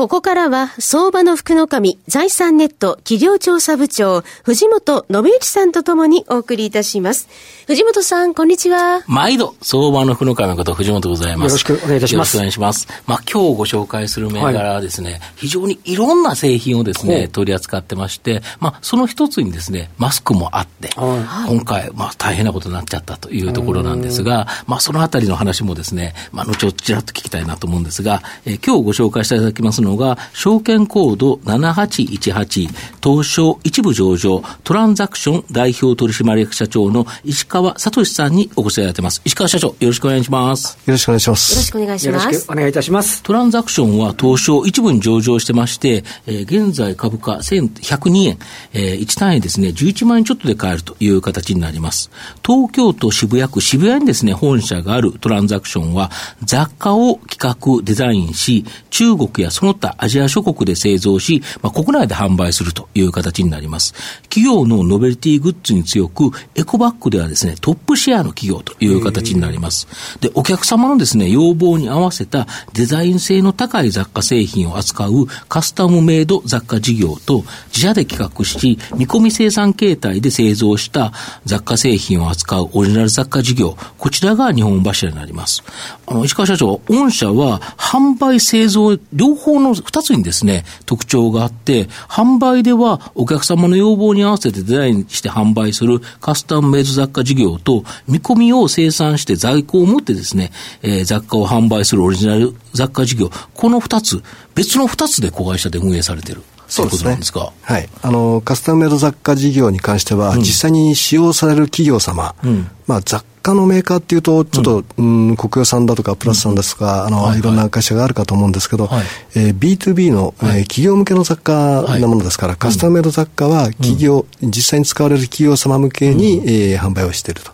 ここからは、相場の福の神、財産ネット企業調査部長、藤本信之さんとともにお送りいたします。藤本さん、こんにちは。毎度、相場の福の神こと藤本でございます。よろしくお願いいたします。よろしくお願いします。まあ、今日ご紹介する銘柄はですね、はい、非常にいろんな製品をですね、取り扱ってまして、まあ、その一つにですね、マスクもあって、はい、今回、まあ、大変なことになっちゃったというところなんですが、まあ、そのあたりの話もですね、まあ、後ほどちらっと聞きたいなと思うんですが、えー、今日ご紹介していただきますのが、証券コード7818、東証一部上場、トランザクション代表取締役社長の石川聡さんにお越しいただいてます。石川社長、よろしくお願いします。よろしくお願いします。よろしくお願いします。よろしくお願いいたします。トランザクションは東証一部に上場してまして、えー、現在株価1102円、えー、1単位ですね、11万円ちょっとで買えるという形になります。東京都渋谷区渋谷にですね、本社があるトランザクションは、雑貨を企画、デザインし、中国やその他アジア諸国で製造し、まあ、国内で販売するという形になります。企業のノベルティグッズに強く、エコバッグではですね、トップシェアの企業という形になります。で、お客様のですね、要望に合わせたデザイン性の高い雑貨製品を扱うカスタムメイド雑貨事業と、自社で企画し、見込み生産形態で製造した雑貨製品を扱うオリジナル雑貨事業、こちらが日本柱になります。あの、石川社長、御社は販売製造両方この2つにですね、特徴があって、販売ではお客様の要望に合わせてデザインして販売するカスタムメイド雑貨事業と、見込みを生産して在庫を持ってですね、えー、雑貨を販売するオリジナル雑貨事業、この2つ、別の2つで子会社で運営されてる。そうですね。はい。あの、カスタムメイド雑貨事業に関しては、うん、実際に使用される企業様、うん、まあ、雑貨のメーカーっていうと、ちょっと、うん、うん国用さんだとか、プラスさんですとか、あの、はいはい、いろんな会社があるかと思うんですけど、はい、えー、B2B の、はい、えー、企業向けの雑貨なものですから、はい、カスタムメイド雑貨は企業、実際に使われる企業様向けに、うん、えー、販売をしていると。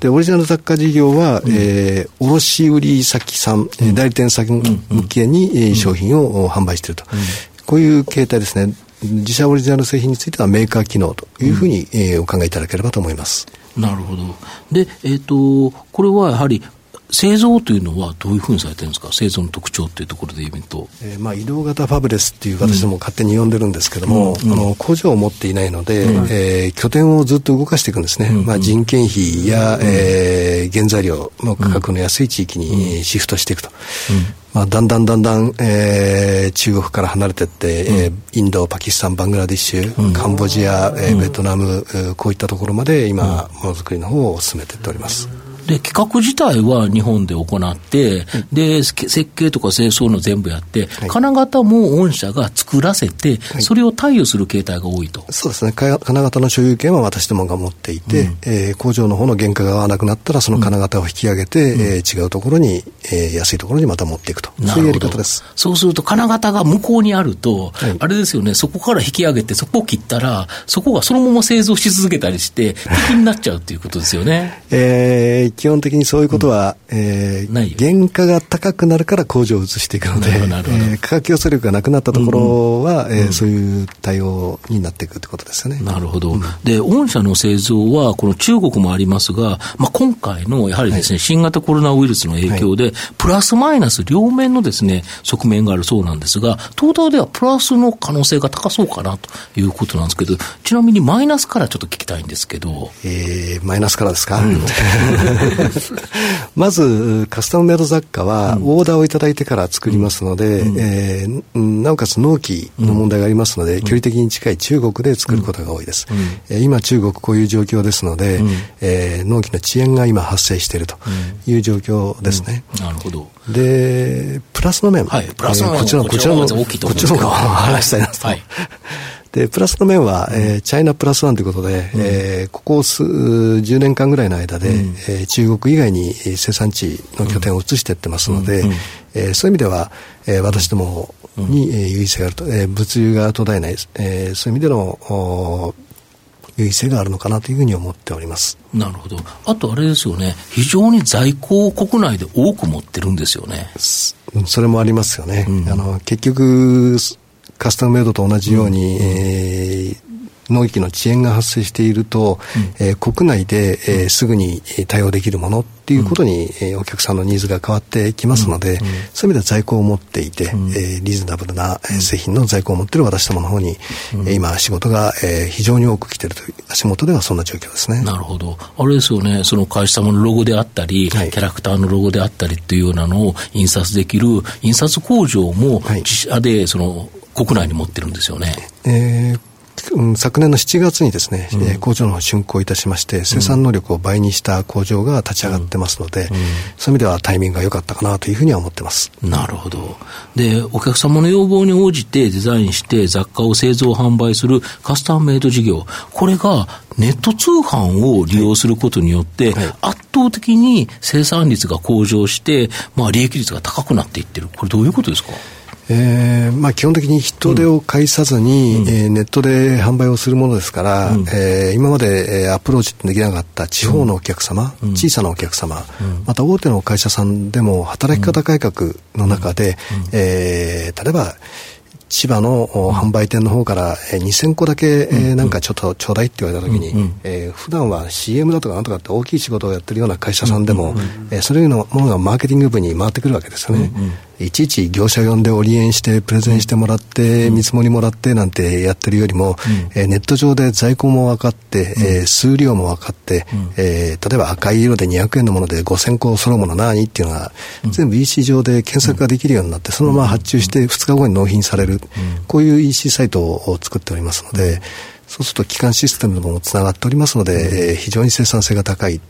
で、オリジナル雑貨事業は、うん、えー、卸売先さん、うん、代理店先向けに、えー、商品を販売していると。こういう形態ですね。自社オリジナル製品についてはメーカー機能というふうに、うん、えー、お考えいただければと思います。なるほど。で、えっ、ー、と、これはやはり製造というのはどういうふうにされてるんですか？製造の特徴っていうところで言うと、えーまあ、移動型ファブレスっていう私ども勝手に呼んでるんですけども、うん、あの工場を持っていないので、うん、えー、拠点をずっと動かしていくんですね、うん、まあ、人件費や、うん、えー、原材料の価格の安い地域にシフトしていくと、まあ、だんだんだんだん、えー、中国から離れていって、うん、えー、インド、パキスタン、バングラディッシュ、うん、カンボジア、えー、ベトナム、こういったところまで今、ものづくりの方を進めていっております。で、企画自体は日本で行って、で、設計とか清掃の全部やって、金型も御社が作らせて、それを貸与する形態が多いと。そうですね。金型の所有権は私どもが持っていて、うん、えー、工場の方の原価が合わなくなったら、その金型を引き上げて、うん、えー、違うところに、えー、安いところにまた持っていくと。そういうやり方です。そうすると、金型が向こうにあると、はい、あれですよね、そこから引き上げて、そこを切ったら、そこがそのまま製造し続けたりして、敵になっちゃうっていうことですよね。えー、基本的にそういうことは、うん、えー、原価が高くなるから工場を移していくので、えー、価格競争力がなくなったところは、うん、えー、そういう対応になっていくということですよね。なるほど。うん、で、御社の製造は、この中国もありますが、まあ、今回のやはりですね、はい、新型コロナウイルスの影響で、はい、プラスマイナス両面のですね、側面があるそうなんですが、東大ではプラスの可能性が高そうかなということなんですけど、ちなみにマイナスからちょっと聞きたいんですけど。えー、マイナスからですか、うん まず、カスタムメイド雑貨は、オーダーをいただいてから作りますので、うん、えー、なおかつ納期の問題がありますので、うん、距離的に近い中国で作ることが多いです。うん、今、中国こういう状況ですので、うん、えー、納期の遅延が今発生しているという状況ですね。なるほど。で、プラスの面。はい、プラスの面。こちらの、こちらの、こっちの方が話したいなと。はいで、プラスの面は、えー、チャイナプラスワンということで、うん、えー、ここ数10年間ぐらいの間で、うん、えー、中国以外に生産地の拠点を移していってますので、うん、えー、そういう意味では、えー、私どもに、えー、優位性があると、えー、物流が途絶えない、えー、そういう意味での優位性があるのかなというふうに思っております。なるほど。あとあれですよね、非常に在庫を国内で多く持ってるんですよね。それもありますよね。うん、あの結局、カスタムメイドと同じように、うん、えー農域の遅延が発生していると、うん、えー、国内で、えー、すぐに対応できるものっていうことに、うん、お客さんのニーズが変わってきますので、うん、そういう意味では在庫を持っていて、うん、えー、リーズナブルな製品の在庫を持っている私どもの方に、うん、今仕事が、えー、非常に多く来ているという足元ではそんな状況ですね。なるほど。あれですよね、その会社様のロゴであったり、はい、キャラクターのロゴであったりっていうようなのを印刷できる印刷工場も自社でその国内に持ってるんですよね。えー昨年の7月にですね、うん、工場の方竣工いたしまして、生産能力を倍にした工場が立ち上がってますので、うん、そういう意味ではタイミングが良かったかなというふうには思ってます。なるほど。で、お客様の要望に応じてデザインして雑貨を製造販売するカスタムメイド事業、これがネット通販を利用することによって、圧倒的に生産率が向上して、まあ利益率が高くなっていってる。これどういうことですか？えーまあ、基本的に人手を介さずに、うん、えー、ネットで販売をするものですから、うん、えー、今まで、えー、アプローチできなかった地方のお客様、うん、小さなお客様、うん、また大手の会社さんでも働き方改革の中で、うん、えー、例えば千葉の販売店の方から2000個だけ、えなんかちょっとちょうだいって言われた時に、うんえー、普段は CM だとかなんとかって大きい仕事をやってるような会社さんでも、えそういうのものがマーケティング部に回ってくるわけですよね。いちいち業者呼んでオリエンしてプレゼンしてもらって、見積もりもらってなんてやってるよりも、えネット上で在庫も分かって、え数量も分かって、え例えば赤い色で200円のもので5000個揃うもの何っていうのが、全部 EC 上で検索ができるようになって、そのまま発注して2日後に納品される、こういう EC サイトを作っておりますので、そうすると基幹システムもつながっておりますので、えー、非常に生産性が高い、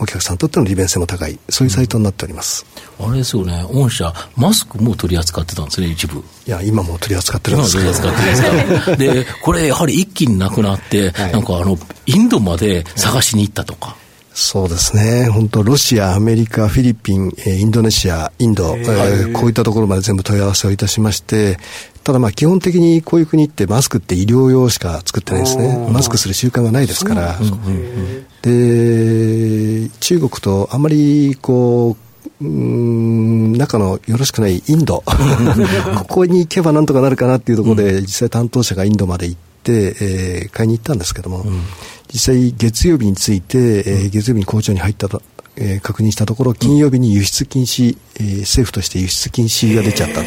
お客さんにとっての利便性も高い、そういうサイトになっております。あれですよね、御社、マスクも取り扱ってたんですね、一部。いや、今も取り扱ってるんですけど。取り扱ってるんですか？で、これ、やはり一気になくなって、はい、なんかあの、インドまで探しに行ったとか。そうですね。本当ロシア、アメリカ、フィリピン、インドネシア、インド、えー、こういったところまで全部問い合わせをいたしまして、ただまあ基本的にこういう国ってマスクって医療用しか作ってないですね。マスクする習慣がないですから。で、中国とあまりこう、うん仲のよろしくないインド。ここに行けばなんとかなるかなっていうところで、実際担当者がインドまで行って、えー、買いに行ったんですけども、うん、実際月曜日について、えー、月曜日に工場に入ったとえー、確認したところ、金曜日に輸出禁止、えー、政府として輸出禁止が出ちゃったと。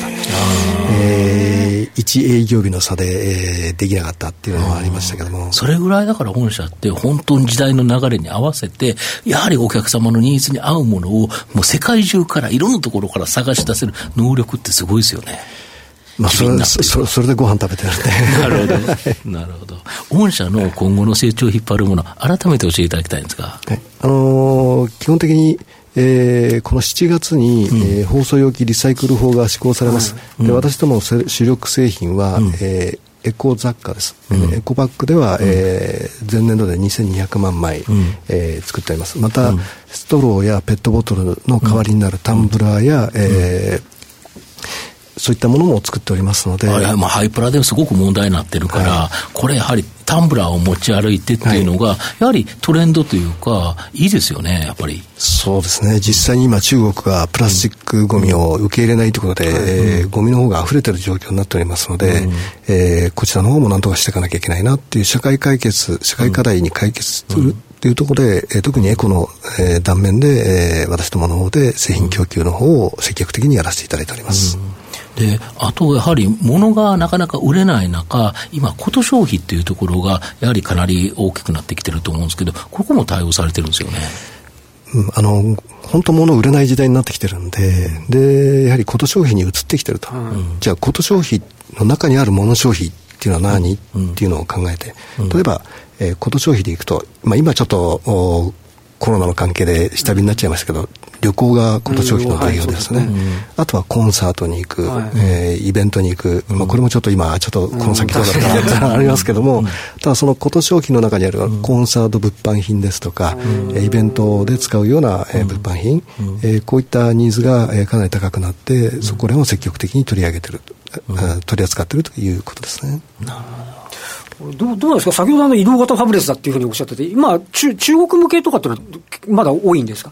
えー、1営業日の差で、えー、できなかったっていうのはありましたけども。それぐらいだから本社って本当に時代の流れに合わせて、やはりお客様のニーズに合うものを、もう世界中からいろんなところから探し出せる能力ってすごいですよね。まあ、それそそれでご飯食べてるんで。なるほど。なるほど。御社の今後の成長を引っ張るもの、改めて教えていただきたいんですが。はい、あのー、基本的に、えー、この7月に、うん、えー、放送容器リサイクル法が施行されます。うん、で私ども主力製品は、うん、えー、エコ雑貨です、うん、エコバッグでは、うん、えー、前年度で2200万枚、うん、えー、作っております。また、ストローやペットボトルの代わりになるタンブラーや、うん、えーそういったものも作っておりますので。あまあ、ハイプラでもすごく問題になってるから、はい、これやはりタンブラーを持ち歩いてっていうのが、はい、やはりトレンドというか、いいですよね、やっぱり。そうですね。実際に今中国がプラスチックゴミを受け入れないということで、うん、えー、ゴミの方が溢れてる状況になっておりますので、うん、えー、こちらの方も何とかしていかなきゃいけないなっていう社会解決、社会課題に解決する、というところで、えー、特にエコの、えー、断面で、えー、私どもの方で製品供給の方を積極的にやらせていただいております。うんで、あとやはり物がなかなか売れない中、今、こと消費っていうところが、やはりかなり大きくなってきてると思うんですけど、ここも対応されてるんですよね。うん、あの本当物売れない時代になってきてるんで、で、やはりこと消費に移ってきてると。うん、じゃあ、こと消費の中にある物消費っていうのは何、うん、っていうのを考えて、例えば、えー、こと消費でいくと、まあ、今ちょっとコロナの関係で下火になっちゃいましたけど、旅行が今年消費の代表ですね、うんはい、あとはコンサートに行く、はい、えー、イベントに行く、まあ、これもちょっと今、ちょっとこの先どうだったかなありますけども、ただその今年消費の中にあるコンサート物販品ですとか、うん、イベントで使うような、えー、物販品、うん、えー、こういったニーズが、えー、かなり高くなって、そこら辺を積極的に取り上げてる、うん、取り扱っているということですね。なるほどどうどうなんですか、先ほどあの移動型ファブレスだっていうふうにおっしゃってて、今、中中国向けとかってのは、まだ多いんですか、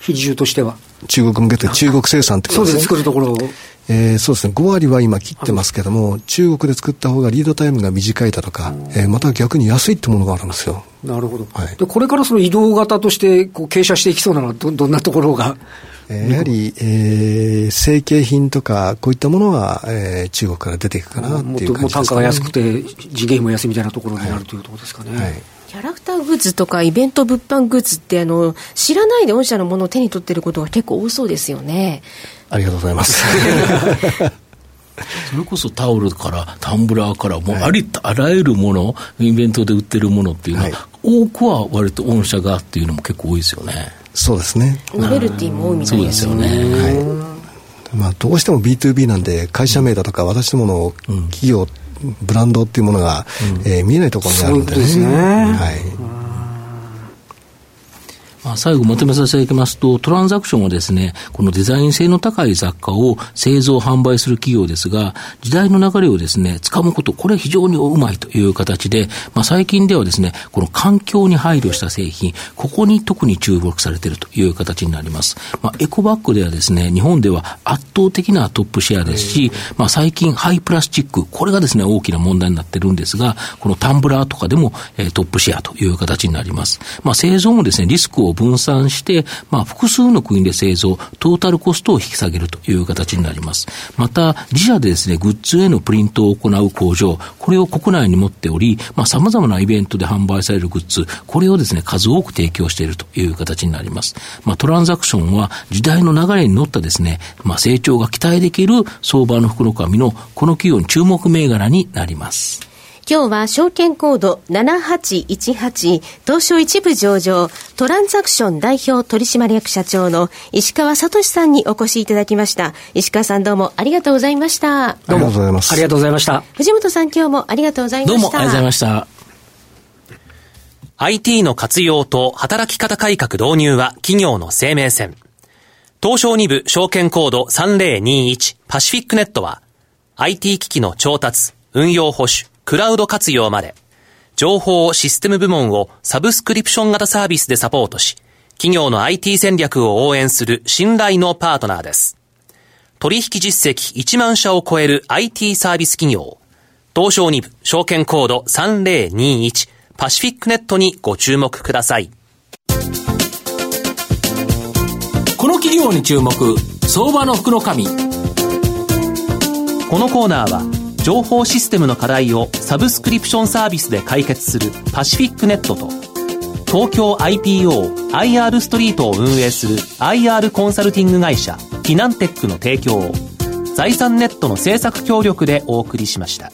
比重としては。中国向けて中国生産ってことですね。そうです、作るところを。えー、そうですね、5割は今切ってますけども、中国で作った方がリードタイムが短いだとか、えー、また逆に安いってものがあるんですよ。なるほど。はい、でこれからその移動型としてこう傾斜していきそうなのはど、どんなところが？えー、やはり、えー、成型品とか、こういったものは、えー、中国から出ていくかなっていう感じですか、ね、も単価が安くて、人件費も安いみたいなところになる、というところですかね。はいキャラクターグッズとかイベント物販グッズってあの知らないで御社のものを手に取ってることが結構多そうですよね。ありがとうございます。それこそタオルからタンブラーからもうありとあらゆるもの、イベントで売ってるものっていうのは、はい、多くは割と御社がっていうのも結構多いですよね。そうですね。ノベルティも多いみたいですよね。はい。まあ、どうしても B2B なんで、会社名だとか、私どもの企業、うん、ブランドっていうものが、うん、えー、見えないところにあるんでね。そうですね。はい。まあ、最後まとめさせていただきますと、トランザクションはですね、このデザイン性の高い雑貨を製造販売する企業ですが、時代の流れをですね、掴むこと、これ非常にうまいという形で、まあ、最近ではですね、この環境に配慮した製品、ここに特に注目されているという形になります。まあ、エコバッグではですね、日本では圧倒的なトップシェアですし、まあ、最近ハイプラスチック、これがですね、大きな問題になってるんですが、このタンブラーとかでも、えー、トップシェアという形になります。まあ、製造もですね、リスクを分散して、まあ、複数の国で製造、トータルコストを引き下げるという形になります。また、自社でですね、グッズへのプリントを行う工場、これを国内に持っており、まあ、様々なイベントで販売されるグッズ、これをですね、数多く提供しているという形になります。まあ、トランザクションは時代の流れに乗ったですね、まあ、成長が期待できる相場の福の神のこの企業に注目銘柄になります。今日は証券コード7818東証一部上場トランザクション代表取締役社長の石川聡さんにお越しいただきました。石川さんどうもありがとうございました。ありがとうございます。ありがとうございました。藤本さん今日もありがとうございました。どうもありがとうございました。IT の活用と働き方改革導入は企業の生命線。東証2部証券コード3021パシフィックネットは IT 機器の調達、運用保守、クラウド活用まで、情報システム部門をサブスクリプション型サービスでサポートし、企業の IT 戦略を応援する信頼のパートナーです。取引実績1万社を超える IT サービス企業、東証2部証券コード3021パシフィックネットにご注目ください。この企業に注目、相場の福の神。このコーナーは、情報システムの課題をサブスクリプションサービスで解決するパシフィックネットと東京 IPO IR ストリートを運営する IR コンサルティング会社フィナンテックの提供を財産ネットの制作協力でお送りしました。